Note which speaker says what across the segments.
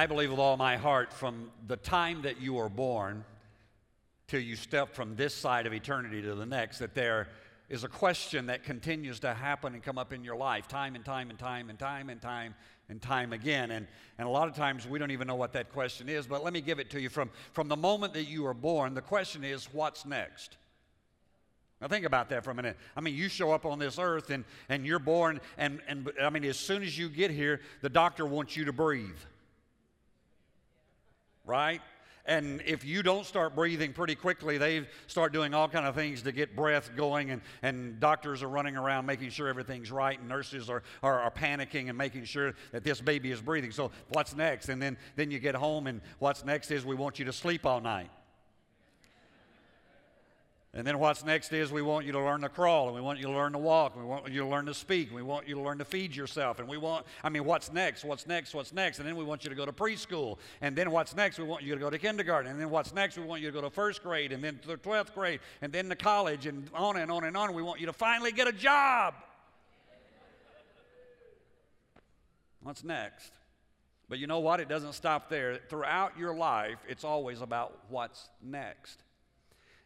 Speaker 1: I believe with all my heart from the time that you are born till you step from this side of eternity to the next, that there is a question that continues to happen and come up in your life time and time and time and time and time and time again. And, and a lot of times we don't even know what that question is, but let me give it to you. From, from the moment that you are born, the question is, what's next? Now think about that for a minute. I mean, you show up on this earth and, and you're born, and, and I mean, as soon as you get here, the doctor wants you to breathe right? And if you don't start breathing pretty quickly, they start doing all kind of things to get breath going, and, and doctors are running around making sure everything's right, and nurses are, are, are panicking and making sure that this baby is breathing. So what's next? And then, then you get home, and what's next is we want you to sleep all night. And then what's next is we want you to learn to crawl, and we want you to learn to walk, and we want you to learn to speak, and we want you to learn to feed yourself, and we want, I mean, what's next? What's next? What's next? And then we want you to go to preschool, and then what's next? We want you to go to kindergarten, and then what's next? We want you to go to first grade, and then to 12th grade, and then to college, and on and on and on. We want you to finally get a job. What's next? But you know what? It doesn't stop there. Throughout your life, it's always about what's next.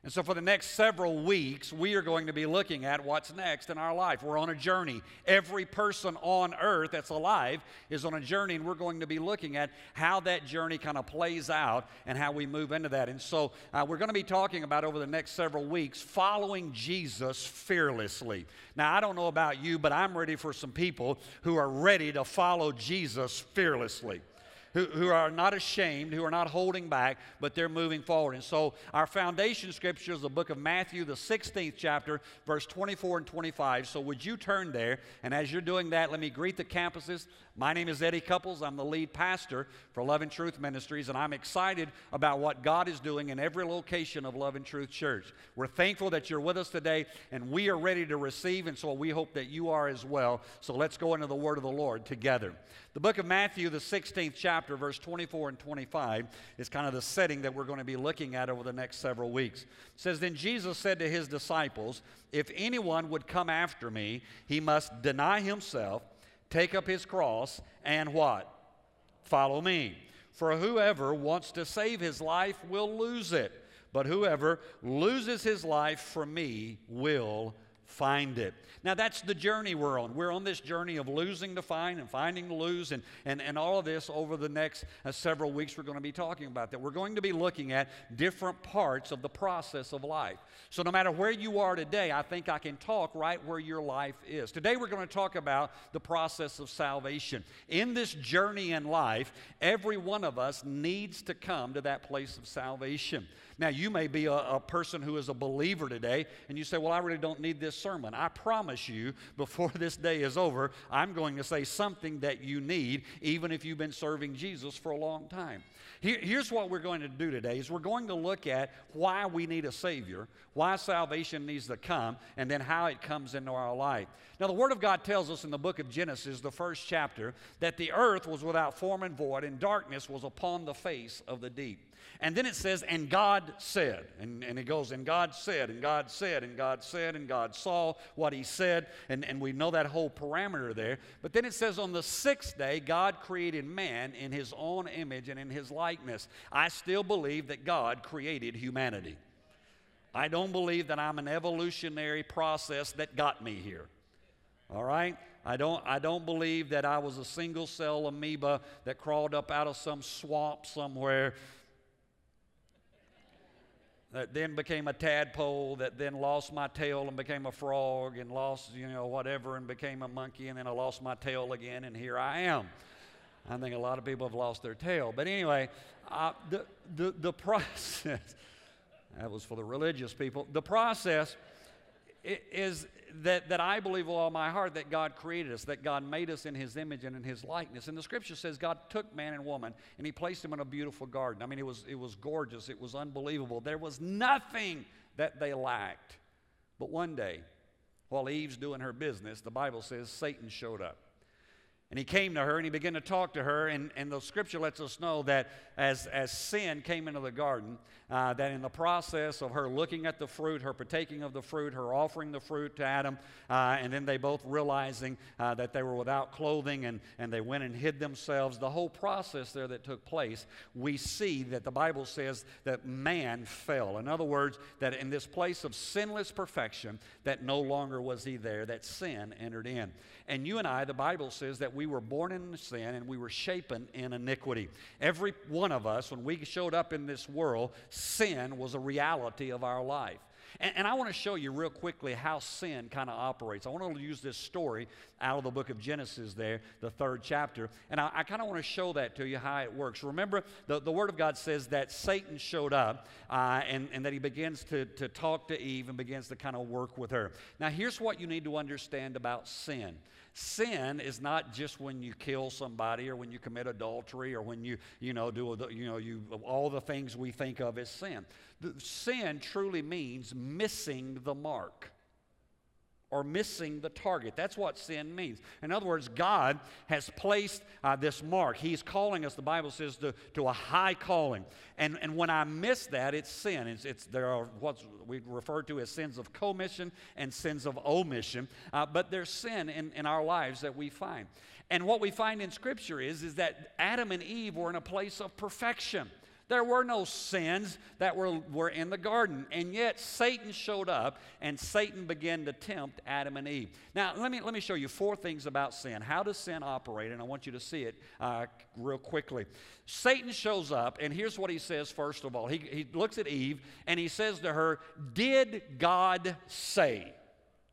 Speaker 1: And so, for the next several weeks, we are going to be looking at what's next in our life. We're on a journey. Every person on earth that's alive is on a journey, and we're going to be looking at how that journey kind of plays out and how we move into that. And so, uh, we're going to be talking about over the next several weeks following Jesus fearlessly. Now, I don't know about you, but I'm ready for some people who are ready to follow Jesus fearlessly who, who are not ashamed, who are not holding back, but they're moving forward. And so our foundation scripture is the book of Matthew, the 16th chapter, verse 24 and 25. So would you turn there? And as you're doing that, let me greet the campuses. My name is Eddie Couples. I'm the lead pastor for Love and Truth Ministries, and I'm excited about what God is doing in every location of Love and Truth Church. We're thankful that you're with us today, and we are ready to receive, and so we hope that you are as well. So let's go into the Word of the Lord together. The book of Matthew, the 16th chapter, verse 24 and 25, is kind of the setting that we're going to be looking at over the next several weeks. It says, Then Jesus said to his disciples, If anyone would come after me, he must deny himself, take up his cross, and what? Follow me. For whoever wants to save his life will lose it, but whoever loses his life for me will find it. Now, that's the journey we're on. We're on this journey of losing to find and finding to lose, and, and, and all of this over the next uh, several weeks. We're going to be talking about that. We're going to be looking at different parts of the process of life. So, no matter where you are today, I think I can talk right where your life is. Today, we're going to talk about the process of salvation. In this journey in life, every one of us needs to come to that place of salvation. Now, you may be a, a, person who is a believer today, and you say, Well, I really don't need this sermon. I promise you, before this day is over, I'm going to say something that you need, even if you've been serving Jesus for a long time. Here, here's what we're going to do today is we're going to look at why we need a Savior, why salvation needs to come, and then how it comes into our life. Now, the Word of God tells us in the book of Genesis, the first chapter, that the earth was without form and void, and darkness was upon the face of the deep. And then it says, and God said. And, and it goes, and God said, and God said, and God said, and God saw what he said. And, and we know that whole parameter there. But then it says, on the sixth day, God created man in his own image and in his likeness. I still believe that God created humanity. I don't believe that I'm an evolutionary process that got me here. All right? I don't, I don't believe that I was a single cell amoeba that crawled up out of some swamp somewhere that then became a tadpole, that then lost my tail and became a frog, and lost, you know, whatever, and became a monkey, and then I lost my tail again, and here I am. I think a lot of people have lost their tail. But anyway, uh, the, the, the process, that was for the religious people, the process is that, that I believe with all my heart that God created us, that God made us in His image and in His likeness. And the scripture says God took man and woman and He placed them in a beautiful garden. I mean, it was, it was gorgeous, it was unbelievable. There was nothing that they lacked. But one day, while Eve's doing her business, the Bible says Satan showed up. And he came to her and he began to talk to her. And, and the scripture lets us know that as, as sin came into the garden, uh, that in the process of her looking at the fruit, her partaking of the fruit, her offering the fruit to Adam, uh, and then they both realizing uh, that they were without clothing and, and they went and hid themselves, the whole process there that took place, we see that the Bible says that man fell. In other words, that in this place of sinless perfection, that no longer was he there, that sin entered in. And you and I, the Bible says that we were born in sin and we were shapen in iniquity. Every one of us, when we showed up in this world, sin was a reality of our life. And, and, I want to show you real quickly how sin kind of operates. I want to use this story out of the book of Genesis there, the third chapter. And I, I kind of want to show that to you how it works. Remember, the, the Word of God says that Satan showed up uh, and, and that he begins to, to talk to Eve and begins to kind of work with her. Now, here's what you need to understand about sin sin is not just when you kill somebody or when you commit adultery or when you, you know, do, you know, you, all the things we think of as sin. Sin truly means missing the mark or missing the target. That's what sin means. In other words, God has placed uh, this mark. He's calling us, the Bible says, to, to a high calling. And, and when I miss that, it's sin. It's, it's, there are what we refer to as sins of commission and sins of omission. Uh, but there's sin in, in our lives that we find. And what we find in Scripture is, is that Adam and Eve were in a place of perfection. There were no sins that were, were in the garden. And yet Satan showed up and Satan began to tempt Adam and Eve. Now, let me, let me show you four things about sin. How does sin operate? And I want you to see it uh, real quickly. Satan shows up, and here's what he says first of all. He, he looks at Eve and he says to her, Did God say?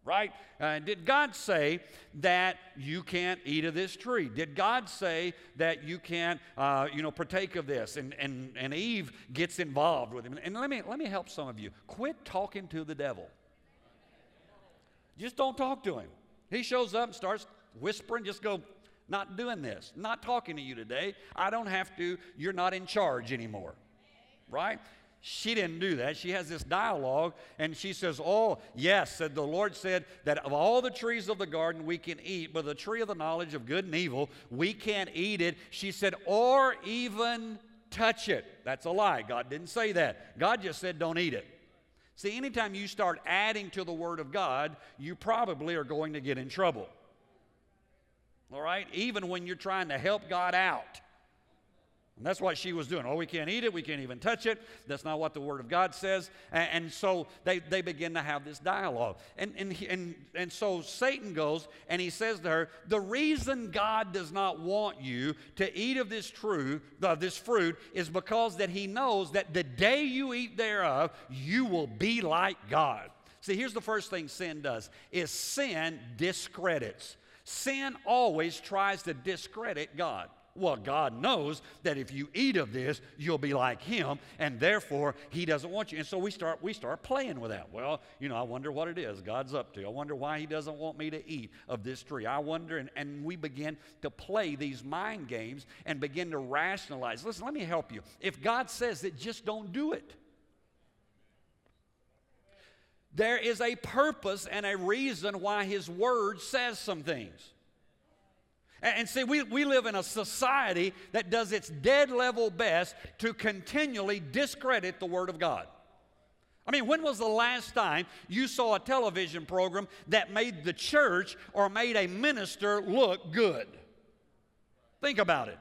Speaker 1: Right? Uh, did God say that you can't eat of this tree? Did God say that you can't, uh, you know, partake of this? And, and, and Eve gets involved with him. And let me, let me help some of you. Quit talking to the devil. Just don't talk to him. He shows up and starts whispering, just go, not doing this, not talking to you today. I don't have to. You're not in charge anymore. Right? She didn't do that. She has this dialogue and she says, Oh, yes, said the Lord said that of all the trees of the garden we can eat, but the tree of the knowledge of good and evil, we can't eat it. She said, or even touch it. That's a lie. God didn't say that. God just said, Don't eat it. See, anytime you start adding to the Word of God, you probably are going to get in trouble. All right? Even when you're trying to help God out. And that's what she was doing. Oh, we can't eat it. We can't even touch it. That's not what the Word of God says. And, and so they, they begin to have this dialogue. And, and, and, and so Satan goes and he says to her, The reason God does not want you to eat of this, true, uh, this fruit is because that he knows that the day you eat thereof, you will be like God. See, here's the first thing sin does is sin discredits. Sin always tries to discredit God. Well, God knows that if you eat of this, you'll be like him, and therefore he doesn't want you. And so we start we start playing with that. Well, you know, I wonder what it is God's up to. I wonder why he doesn't want me to eat of this tree. I wonder, and, and we begin to play these mind games and begin to rationalize. Listen, let me help you. If God says it, just don't do it. There is a purpose and a reason why his word says some things. And see, we, we live in a society that does its dead level best to continually discredit the Word of God. I mean, when was the last time you saw a television program that made the church or made a minister look good? Think about it.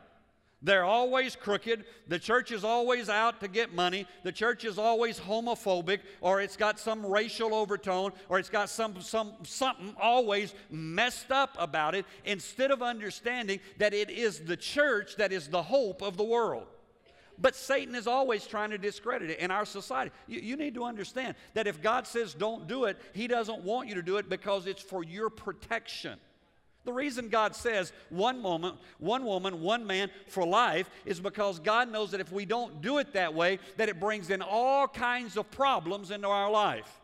Speaker 1: They're always crooked. The church is always out to get money. The church is always homophobic, or it's got some racial overtone, or it's got some, some, something always messed up about it, instead of understanding that it is the church that is the hope of the world. But Satan is always trying to discredit it in our society. You, you, need to understand that if God says don't do it, He doesn't want you to do it because it's for your protection. The reason God says one moment, one woman, one man for life is because God knows that if we don't do it that way, that it brings in all kinds of problems into our life.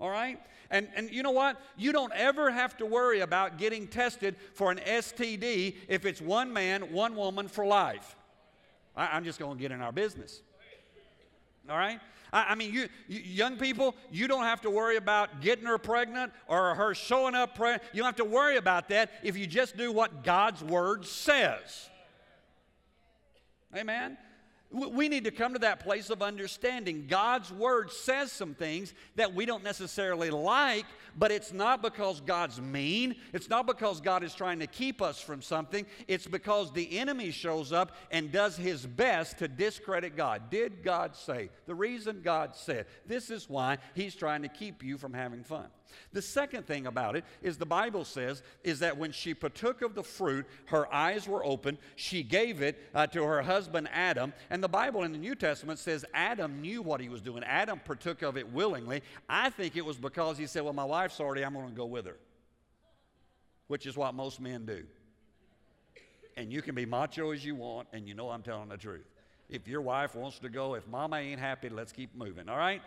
Speaker 1: All right? And, and you know what? You don't ever have to worry about getting tested for an STD if it's one man, one woman for life. I, I'm just going to get in our business. All right? I, I mean, you, you, young people, you don't have to worry about getting her pregnant or her showing up pregnant. You don't have to worry about that if you just do what God's Word says. Amen? We need to come to that place of understanding. God's Word says some things that we don't necessarily like, but it's not because God's mean. It's not because God is trying to keep us from something. It's because the enemy shows up and does his best to discredit God. Did God say? The reason God said. This is why he's trying to keep you from having fun. The second thing about it is the Bible says is that when she partook of the fruit, her eyes were open. She gave it uh, to her husband Adam. And the Bible in the New Testament says Adam knew what he was doing. Adam partook of it willingly. I think it was because he said, Well, my wife's already, I'm going to go with her, which is what most men do. And you can be macho as you want, and you know I'm telling the truth. If your wife wants to go, if mama ain't happy, let's keep moving, all right?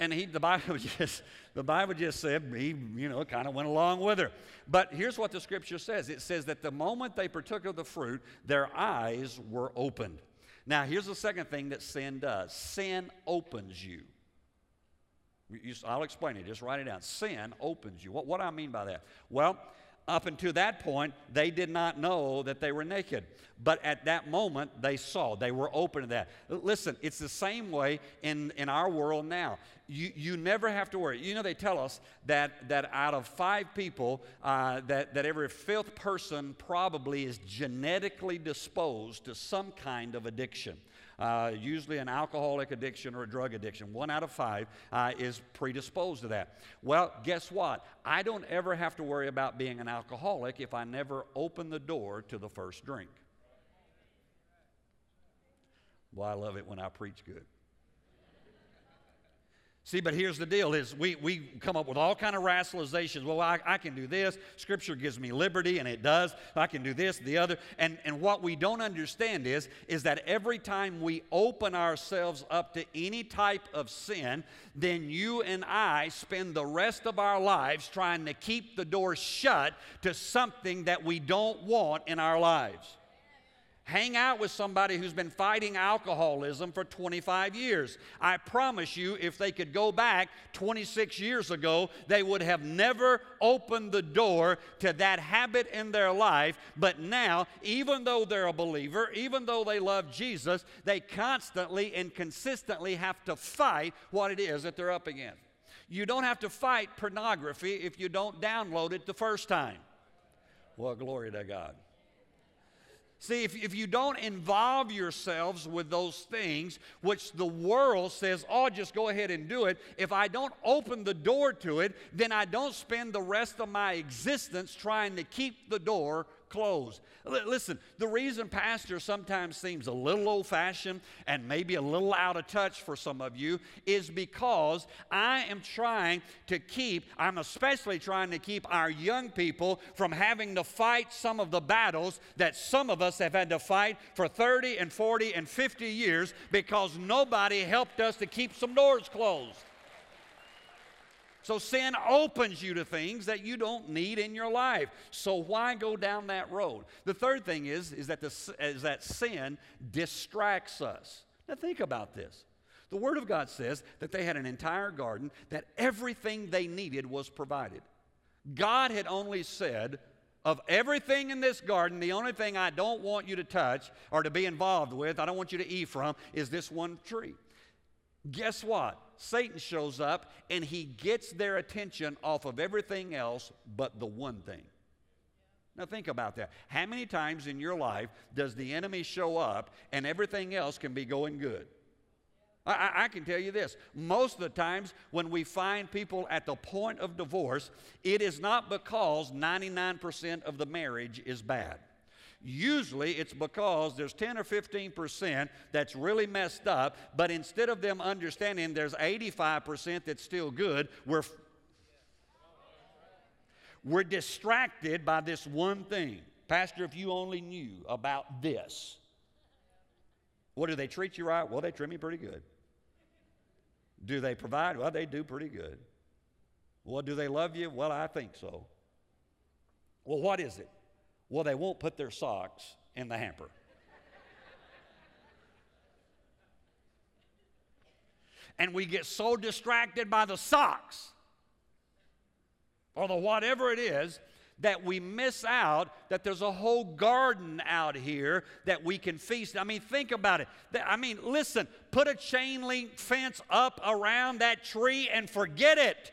Speaker 1: And he, the Bible just, the Bible just said he, you know, kind of went along with her. But here's what the scripture says. It says that the moment they partook of the fruit, their eyes were opened. Now, here's the second thing that sin does. Sin opens you. you I'll explain it. Just write it down. Sin opens you. What, what do I mean by that? Well, up until that point, they did not know that they were naked. But at that moment, they saw. They were open to that. Listen, it's the same way in, in our world now. You, you never have to worry. You know, they tell us that, that out of five people, uh, that, that every fifth person probably is genetically disposed to some kind of addiction uh, usually an alcoholic addiction or a drug addiction. One out of five uh, is predisposed to that. Well, guess what? I don't ever have to worry about being an alcoholic if I never open the door to the first drink. Well, I love it when I preach good. See, but here's the deal is we, we come up with all kind of rationalizations. Well, I, I can do this. Scripture gives me liberty, and it does. I can do this, the other. And, and what we don't understand is, is that every time we open ourselves up to any type of sin, then you and I spend the rest of our lives trying to keep the door shut to something that we don't want in our lives. Hang out with somebody who's been fighting alcoholism for 25 years. I promise you, if they could go back 26 years ago, they would have never opened the door to that habit in their life. But now, even though they're a believer, even though they love Jesus, they constantly and consistently have to fight what it is that they're up against. You don't have to fight pornography if you don't download it the first time. Well, glory to God. See, if, if you don't involve yourselves with those things, which the world says, oh, just go ahead and do it, if I don't open the door to it, then I don't spend the rest of my existence trying to keep the door closed. L- listen, the reason pastor sometimes seems a little old fashioned and maybe a little out of touch for some of you is because I am trying to keep, I'm especially trying to keep our young people from having to fight some of the battles that some of us have had to fight for 30 and 40 and 50 years because nobody helped us to keep some doors closed. So sin opens you to things that you don't need in your life. So why go down that road? The third thing is, is, that, the, is that sin distracts us. Now think about this. The Word of God says that they had an entire garden, that everything they needed was provided. God had only said, of everything in this garden, the only thing I don't want you to touch or to be involved with, I don't want you to eat from, is this one tree. Guess what? Satan shows up and he gets their attention off of everything else but the one thing. Now, think about that. How many times in your life does the enemy show up and everything else can be going good? I, I, can tell you this most of the times when we find people at the point of divorce, it is not because 99% of the marriage is bad. Usually it's because there's 10 or 15% that's really messed up, but instead of them understanding there's 85% that's still good, we're, we're distracted by this one thing. Pastor, if you only knew about this. What do they treat you right? Well, they treat me pretty good. Do they provide? Well, they do pretty good. Well, do they love you? Well, I think so. Well, what is it? Well, they won't put their socks in the hamper. and we get so distracted by the socks or the whatever it is that we miss out that there's a whole garden out here that we can feast. I mean, think about it. I mean, listen, put a chain link fence up around that tree and forget it.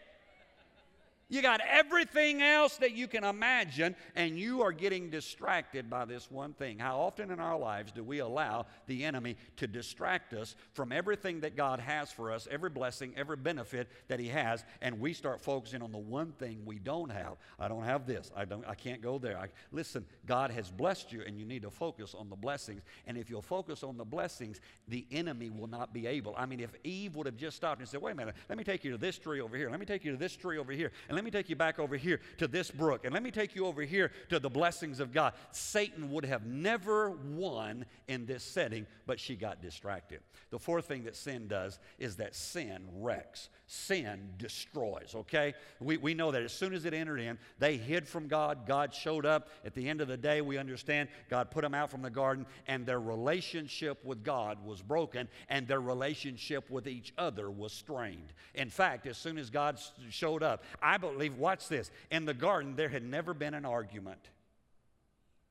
Speaker 1: You got everything else that you can imagine, and you are getting distracted by this one thing. How often in our lives do we allow the enemy to distract us from everything that God has for us, every blessing, every benefit that He has, and we start focusing on the one thing we don't have? I don't have this. I don't. I can't go there. I, listen, God has blessed you, and you need to focus on the blessings. And if you'll focus on the blessings, the enemy will not be able. I mean, if Eve would have just stopped and said, "Wait a minute, let me take you to this tree over here. Let me take you to this tree over here," and let me take you back over here to this brook, and let me take you over here to the blessings of God. Satan would have never won in this setting, but she got distracted. The fourth thing that sin does is that sin wrecks. Sin destroys, okay? We, we know that as soon as it entered in, they hid from God. God showed up. At the end of the day, we understand God put them out from the garden, and their relationship with God was broken, and their relationship with each other was strained. In fact, as soon as God showed up, I believe watch this. In the garden, there had never been an argument.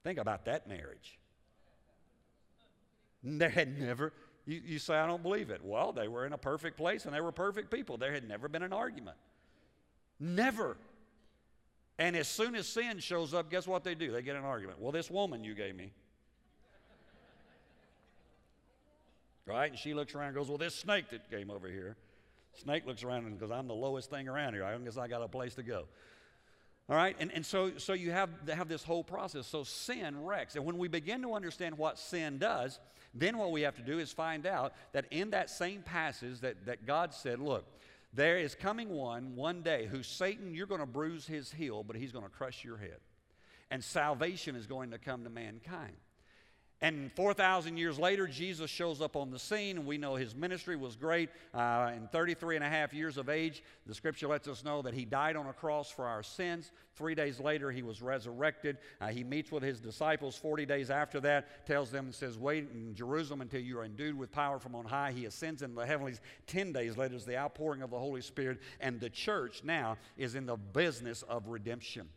Speaker 1: Think about that marriage. There had never, you, you say, I don't believe it. Well, they were in a perfect place and they were perfect people. There had never been an argument. Never. And as soon as sin shows up, guess what they do? They get an argument. Well, this woman you gave me. Right? And she looks around and goes, Well, this snake that came over here. Snake looks around and I'm the lowest thing around here. I guess I got a place to go. All right? And, and so, so you have, have this whole process. So sin wrecks. And when we begin to understand what sin does, then what we have to do is find out that in that same passage that, that God said, look, there is coming one one day who Satan, you're going to bruise his heel, but he's going to crush your head. And salvation is going to come to mankind. And 4,000 years later, Jesus shows up on the scene, and we know his ministry was great. Uh, in 33 and a half years of age, the scripture lets us know that he died on a cross for our sins. Three days later, he was resurrected. Uh, he meets with his disciples 40 days after that, tells them and says, Wait in Jerusalem until you are endued with power from on high. He ascends into the heavenlies. 10 days later is the outpouring of the Holy Spirit, and the church now is in the business of redemption.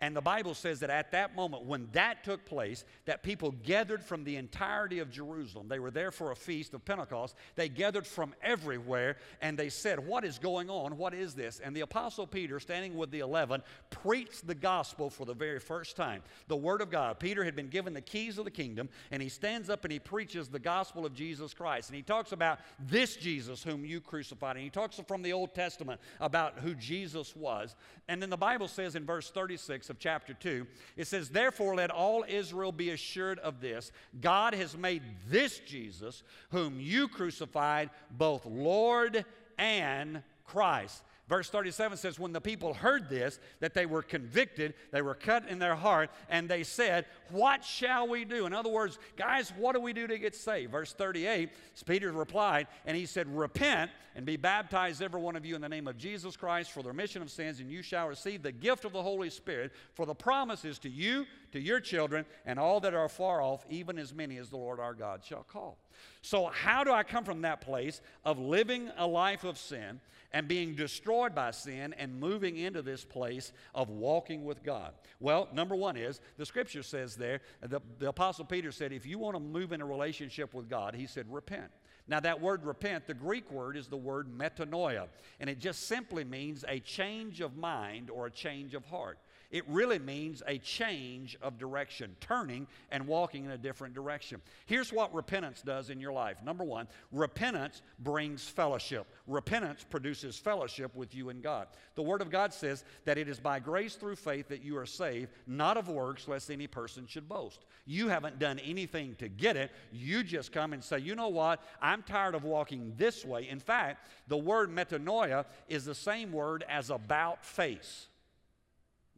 Speaker 1: And the Bible says that at that moment, when that took place, that people gathered from the entirety of Jerusalem. They were there for a feast of Pentecost. They gathered from everywhere and they said, What is going on? What is this? And the Apostle Peter, standing with the eleven, preached the gospel for the very first time. The Word of God. Peter had been given the keys of the kingdom and he stands up and he preaches the gospel of Jesus Christ. And he talks about this Jesus whom you crucified. And he talks from the Old Testament about who Jesus was. And then the Bible says in verse 36, 6 of chapter 2. It says, Therefore, let all Israel be assured of this God has made this Jesus, whom you crucified, both Lord and Christ. Verse 37 says, When the people heard this, that they were convicted, they were cut in their heart, and they said, What shall we do? In other words, guys, what do we do to get saved? Verse 38, Peter replied, and he said, Repent and be baptized, every one of you, in the name of Jesus Christ for the remission of sins, and you shall receive the gift of the Holy Spirit. For the promise is to you, to your children, and all that are far off, even as many as the Lord our God shall call. So, how do I come from that place of living a life of sin and being destroyed by sin and moving into this place of walking with God? Well, number one is the scripture says there, the, the Apostle Peter said, if you want to move in a relationship with God, he said, repent. Now, that word repent, the Greek word is the word metanoia, and it just simply means a change of mind or a change of heart. It really means a change of direction, turning and walking in a different direction. Here's what repentance does in your life. Number one, repentance brings fellowship. Repentance produces fellowship with you and God. The Word of God says that it is by grace through faith that you are saved, not of works, lest any person should boast. You haven't done anything to get it. You just come and say, you know what? I'm tired of walking this way. In fact, the word metanoia is the same word as about face.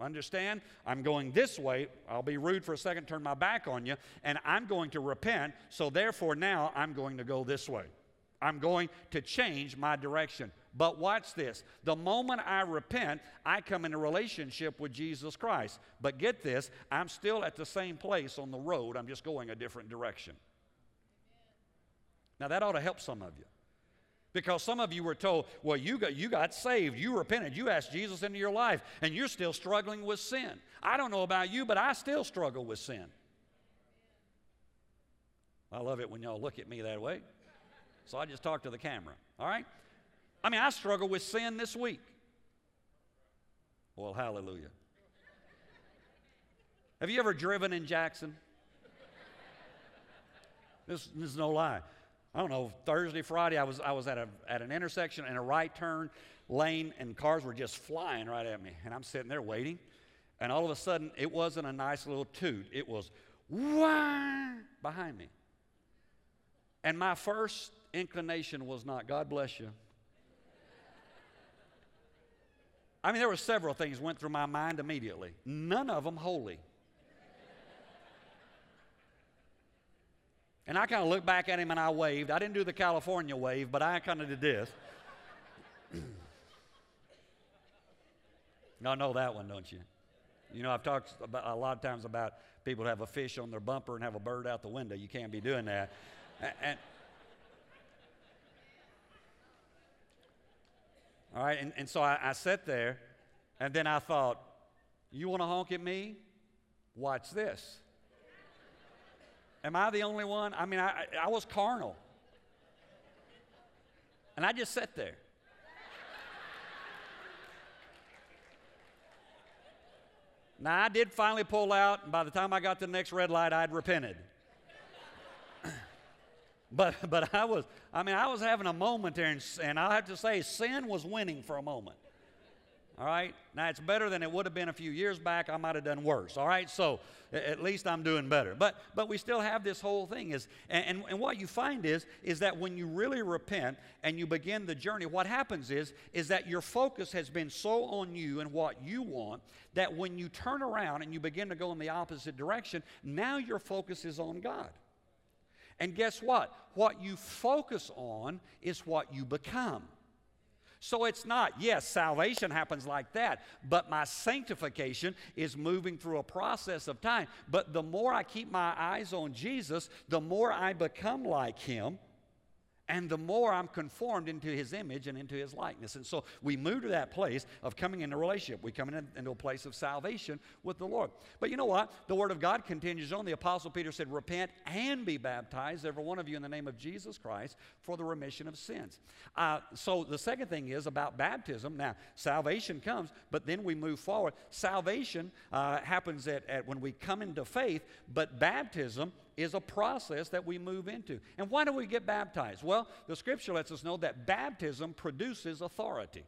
Speaker 1: Understand? I'm going this way. I'll be rude for a second, turn my back on you, and I'm going to repent. So therefore, now I'm going to go this way. I'm going to change my direction. But watch this. The moment I repent, I come in a relationship with Jesus Christ. But get this, I'm still at the same place on the road. I'm just going a different direction. Now, that ought to help some of you. Because some of you were told, well, you got, you got saved, you repented, you asked Jesus into your life, and you're still struggling with sin. I don't know about you, but I still struggle with sin. I love it when y'all look at me that way. So I just talk to the camera, all right? I mean, I struggle with sin this week. Well, hallelujah. Have you ever driven in Jackson? This, this is no lie. I don't know, Thursday, Friday, I was, I was at, a, at an intersection in a right turn lane, and cars were just flying right at me. And I'm sitting there waiting, and all of a sudden, it wasn't a nice little toot. It was wah behind me. And my first inclination was not, God bless you. I mean, there were several things went through my mind immediately, none of them holy. And I kind of looked back at him and I waved. I didn't do the California wave, but I kind of did this. Y'all know that one, don't you? You know, I've talked about, a lot of times about people have a fish on their bumper and have a bird out the window. You can't be doing that. and, all right, and, and so I, I sat there, and then I thought, you want to honk at me? Watch this. Am I the only one? I mean, I, I was carnal. And I just sat there. Now, I did finally pull out, and by the time I got to the next red light, I'd repented. but, but I was, I mean, I was having a moment there, and, and I have to say, sin was winning for a moment. All right? Now, it's better than it would have been a few years back. I might have done worse. All right? So, at least I'm doing better. But, but we still have this whole thing. Is, and, and what you find is, is that when you really repent and you begin the journey, what happens is, is that your focus has been so on you and what you want that when you turn around and you begin to go in the opposite direction, now your focus is on God. And guess what? What you focus on is what you become. So it's not, yes, salvation happens like that, but my sanctification is moving through a process of time. But the more I keep my eyes on Jesus, the more I become like Him and the more I'm conformed into his image and into his likeness. And so we move to that place of coming into relationship. We come in, into a place of salvation with the Lord. But you know what? The Word of God continues on. The Apostle Peter said, Repent and be baptized, every one of you, in the name of Jesus Christ for the remission of sins. Uh, so the second thing is about baptism. Now, salvation comes, but then we move forward. Salvation uh, happens at, at when we come into faith, but baptism is a process that we move into. And why do we get baptized? Well, the scripture lets us know that baptism produces authority.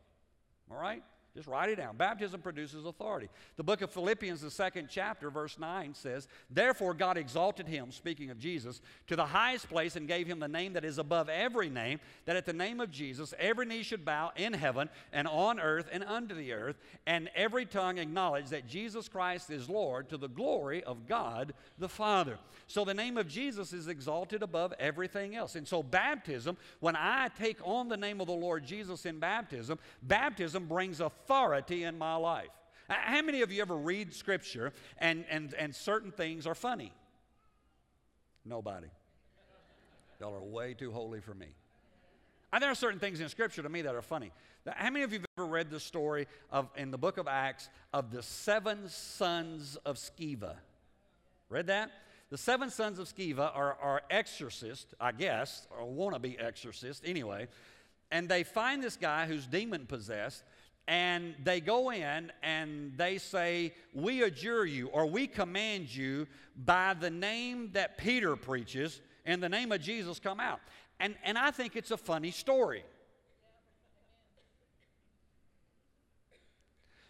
Speaker 1: All right? Just write it down. Baptism produces authority. The book of Philippians, the second chapter, verse 9 says, Therefore God exalted him, speaking of Jesus, to the highest place and gave him the name that is above every name, that at the name of Jesus every knee should bow in heaven and on earth and under the earth, and every tongue acknowledge that Jesus Christ is Lord to the glory of God the Father. So the name of Jesus is exalted above everything else. And so baptism, when I take on the name of the Lord Jesus in baptism, baptism brings authority authority in my life. How many of you ever read scripture and, and, and certain things are funny? Nobody. Y'all are way too holy for me. And there are certain things in scripture to me that are funny. How many of you have ever read the story of in the book of Acts of the seven sons of Sceva? Read that? The seven sons of Sceva are, are exorcists, I guess, or wannabe exorcists anyway. And they find this guy who's demon possessed, and they go in and they say, We adjure you or we command you by the name that Peter preaches, and the name of Jesus come out. And, and I think it's a funny story.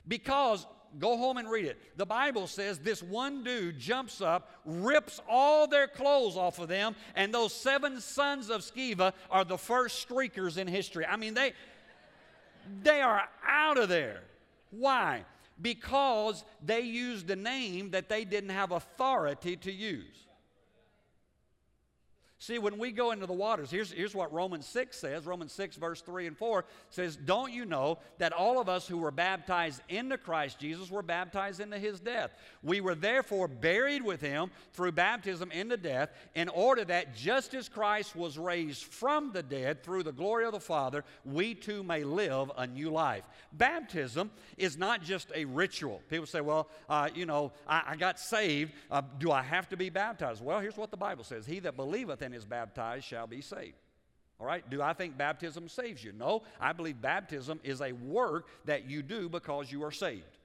Speaker 1: Because, go home and read it. The Bible says this one dude jumps up, rips all their clothes off of them, and those seven sons of Sceva are the first streakers in history. I mean, they, they are out of there. Why? Because they used a name that they didn't have authority to use. See, when we go into the waters, here's, here's what Romans 6 says. Romans 6, verse 3 and 4 says, Don't you know that all of us who were baptized into Christ Jesus were baptized into his death? We were therefore buried with him through baptism into death, in order that just as Christ was raised from the dead through the glory of the Father, we too may live a new life. Baptism is not just a ritual. People say, Well, uh, you know, I, I got saved. Uh, do I have to be baptized? Well, here's what the Bible says He that believeth and is baptized shall be saved. All right? Do I think baptism saves you? No. I believe baptism is a work that you do because you are saved.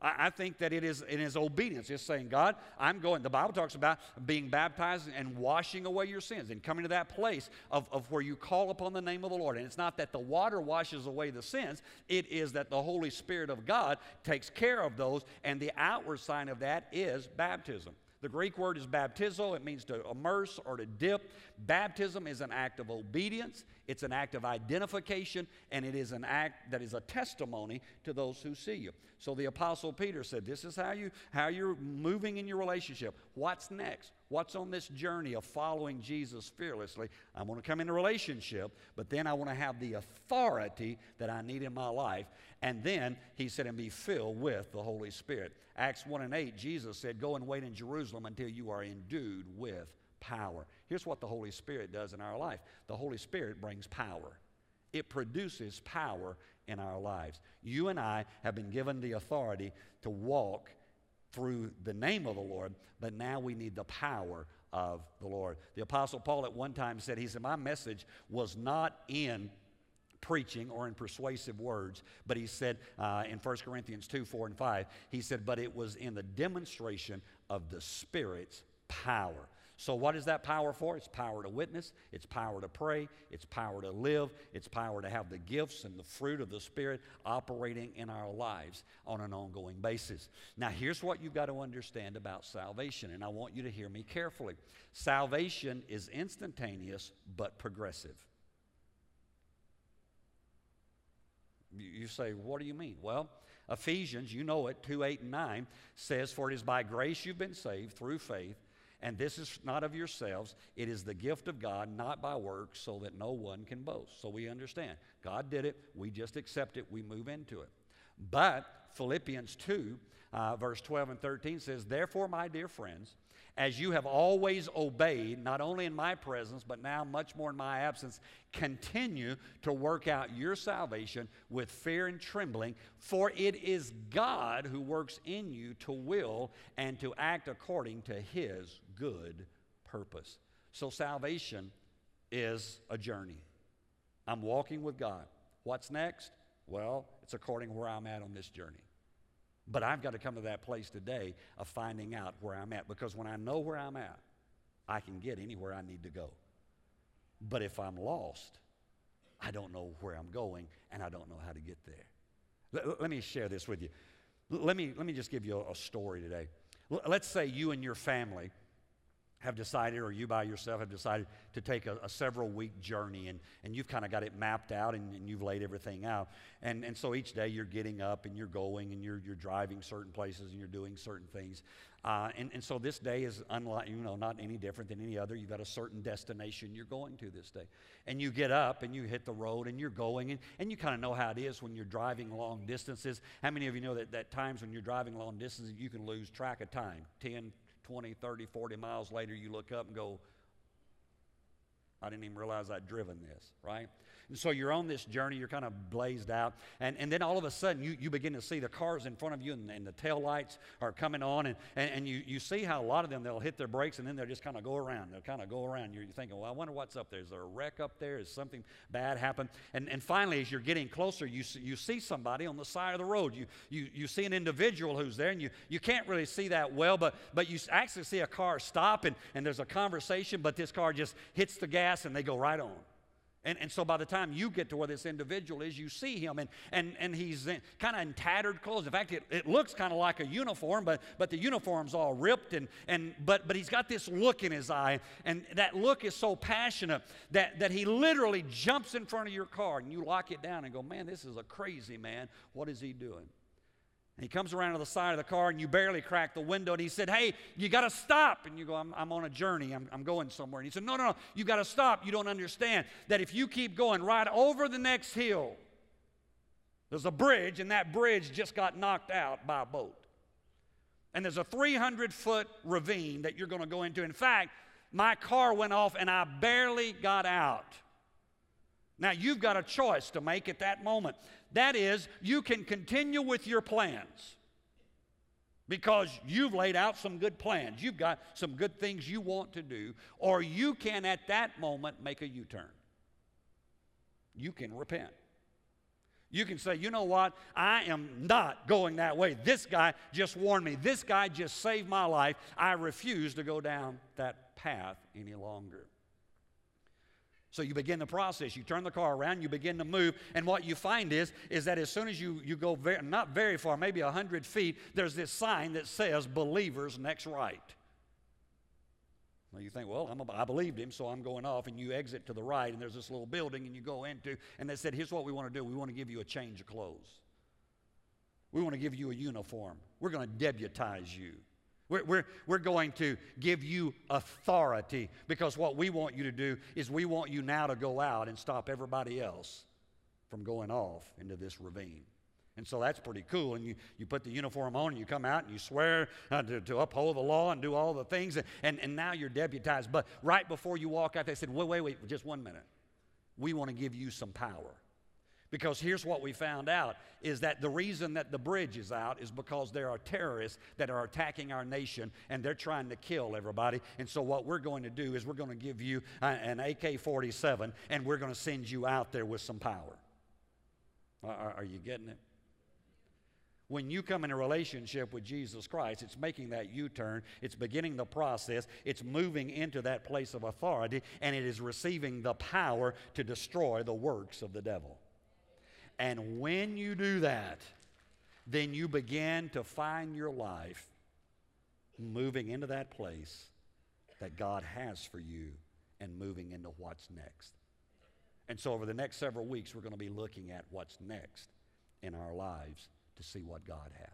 Speaker 1: I, think that it is, it is obedience. It's saying, God, I'm going. The Bible talks about being baptized and washing away your sins and coming to that place of, of where you call upon the name of the Lord. And it's not that the water washes away the sins, it is that the Holy Spirit of God takes care of those, and the outward sign of that is baptism. The Greek word is baptizo. It means to immerse or to dip. Baptism is an act of obedience, it's an act of identification, and it is an act that is a testimony to those who see you. So the apostle Peter said, "This is how you how you're moving in your relationship. What's next? What's on this journey of following Jesus fearlessly? I want to come into relationship, but then I want to have the authority that I need in my life. And then he said, and be filled with the Holy Spirit. Acts 1 and 8, Jesus said, Go and wait in Jerusalem until you are endued with power. Here's what the Holy Spirit does in our life the Holy Spirit brings power, it produces power in our lives. You and I have been given the authority to walk through the name of the Lord, but now we need the power of the Lord. The Apostle Paul at one time said, He said, My message was not in preaching or in persuasive words, but he said uh, in 1 Corinthians 2 4 and 5, he said, But it was in the demonstration of the Spirit's power. So, what is that power for? It's power to witness, it's power to pray, it's power to live, it's power to have the gifts and the fruit of the Spirit operating in our lives on an ongoing basis. Now, here's what you've got to understand about salvation, and I want you to hear me carefully. Salvation is instantaneous but progressive. You say, what do you mean? Well, Ephesians, you know it, 2 8 and 9 says, For it is by grace you've been saved through faith and this is not of yourselves, it is the gift of God, not by works, so that no one can boast. So we understand. God did it, we just accept it, we move into it. But Philippians 2, uh, verse 12 and 13 says, Therefore, my dear friends, as you have always obeyed, not only in my presence, but now much more in my absence, continue to work out your salvation with fear and trembling, for it is God who works in you to will and to act according to his good purpose. So, salvation is a journey. I'm walking with God. What's next? Well, it's according to where I'm at on this journey. But I've got to come to that place today of finding out where I'm at because when I know where I'm at, I can get anywhere I need to go. But if I'm lost, I don't know where I'm going and I don't know how to get there. Let, let me share this with you. Let me, let me just give you a, a story today. L- let's say you and your family have decided, or you by yourself have decided to take a, a several week journey and, and you've kind of got it mapped out and, and, you've laid everything out. And, and so each day you're getting up and you're going and you're, you're driving certain places and you're doing certain things. Uh, and, and so this day is unlike, you know, not any different than any other. You've got a certain destination you're going to this day. And you get up and you hit the road and you're going and, and you kind of know how it is when you're driving long distances. How many of you know that, that times when you're driving long distances you can lose track of time? 10, 20, 30, 40 miles later, you look up and go, I, didn't even realize I'd driven this, right? And so you're on this journey, you're kind of blazed out, and, and then all of a sudden you, you begin to see the cars in front of you and, and the tail lights are coming on, and, and, and you, you see how a lot of them, they'll hit their brakes and then they'll just kind of go around. They'll kind of go around. You're thinking, well, I wonder what's up there. Is there a wreck up there? Is something bad happen? And, and finally, as you're getting closer, you, see, you see somebody on the side of the road. You, you, you see an individual who's there, and you, you can't really see that well, but, but you actually see a car stop, and, and there's a conversation, but this car just hits the gas and they go right on. And, and so by the time you get to where this individual is, you see him, and, and, and he's kind of in tattered clothes. In fact, it, it looks kind of like a uniform, but, but the uniform's all ripped, and, and, but, but he's got this look in his eye, and that look is so passionate that, that he literally jumps in front of your car, and you lock it down and go, Man, this is a crazy man. What is he doing? And he comes around to the side of the car and you barely crack the window. And he said, Hey, you got to stop. And you go, I'm, I'm on a journey. I'm, I'm going somewhere. And he said, No, no, no. You got to stop. You don't understand that if you keep going right over the next hill, there's a bridge, and that bridge just got knocked out by a boat. And there's a 300 foot ravine that you're going to go into. In fact, my car went off and I barely got out. Now, you've got a choice to make at that moment. That is, you can continue with your plans because you've laid out some good plans. You've got some good things you want to do, or you can at that moment make a U turn. You can repent. You can say, you know what? I am not going that way. This guy just warned me. This guy just saved my life. I refuse to go down that path any longer. So you begin the process. You turn the car around, you begin to move, and what you find is, is that as soon as you, you go very, not very far, maybe 100 feet, there's this sign that says believers next right. Well, you think, well, I'm a, I believed him, so I'm going off, and you exit to the right, and there's this little building, and you go into, and they said, here's what we want to do. We want to give you a change of clothes. We want to give you a uniform. We're going to deputize you. We're, we're, we're going to give you authority because what we want you to do is we want you now to go out and stop everybody else from going off into this ravine. And so that's pretty cool. And you, you put the uniform on and you come out and you swear uh, to, to, uphold the law and do all the things. And, and, and now you're deputized. But right before you walk out, they said, wait, wait, wait, just one minute. We want to give you some power. Because here's what we found out is that the reason that the bridge is out is because there are terrorists that are attacking our nation and they're trying to kill everybody. And so, what we're going to do is we're going to give you uh, an AK 47 and we're going to send you out there with some power. Are, are you getting it? When you come in a relationship with Jesus Christ, it's making that U turn, it's beginning the process, it's moving into that place of authority, and it is receiving the power to destroy the works of the devil. And when you do that, then you begin to find your life moving into that place that God has for you and moving into what's next. And so, over the next several weeks, we're going to be looking at what's next in our lives to see what God has.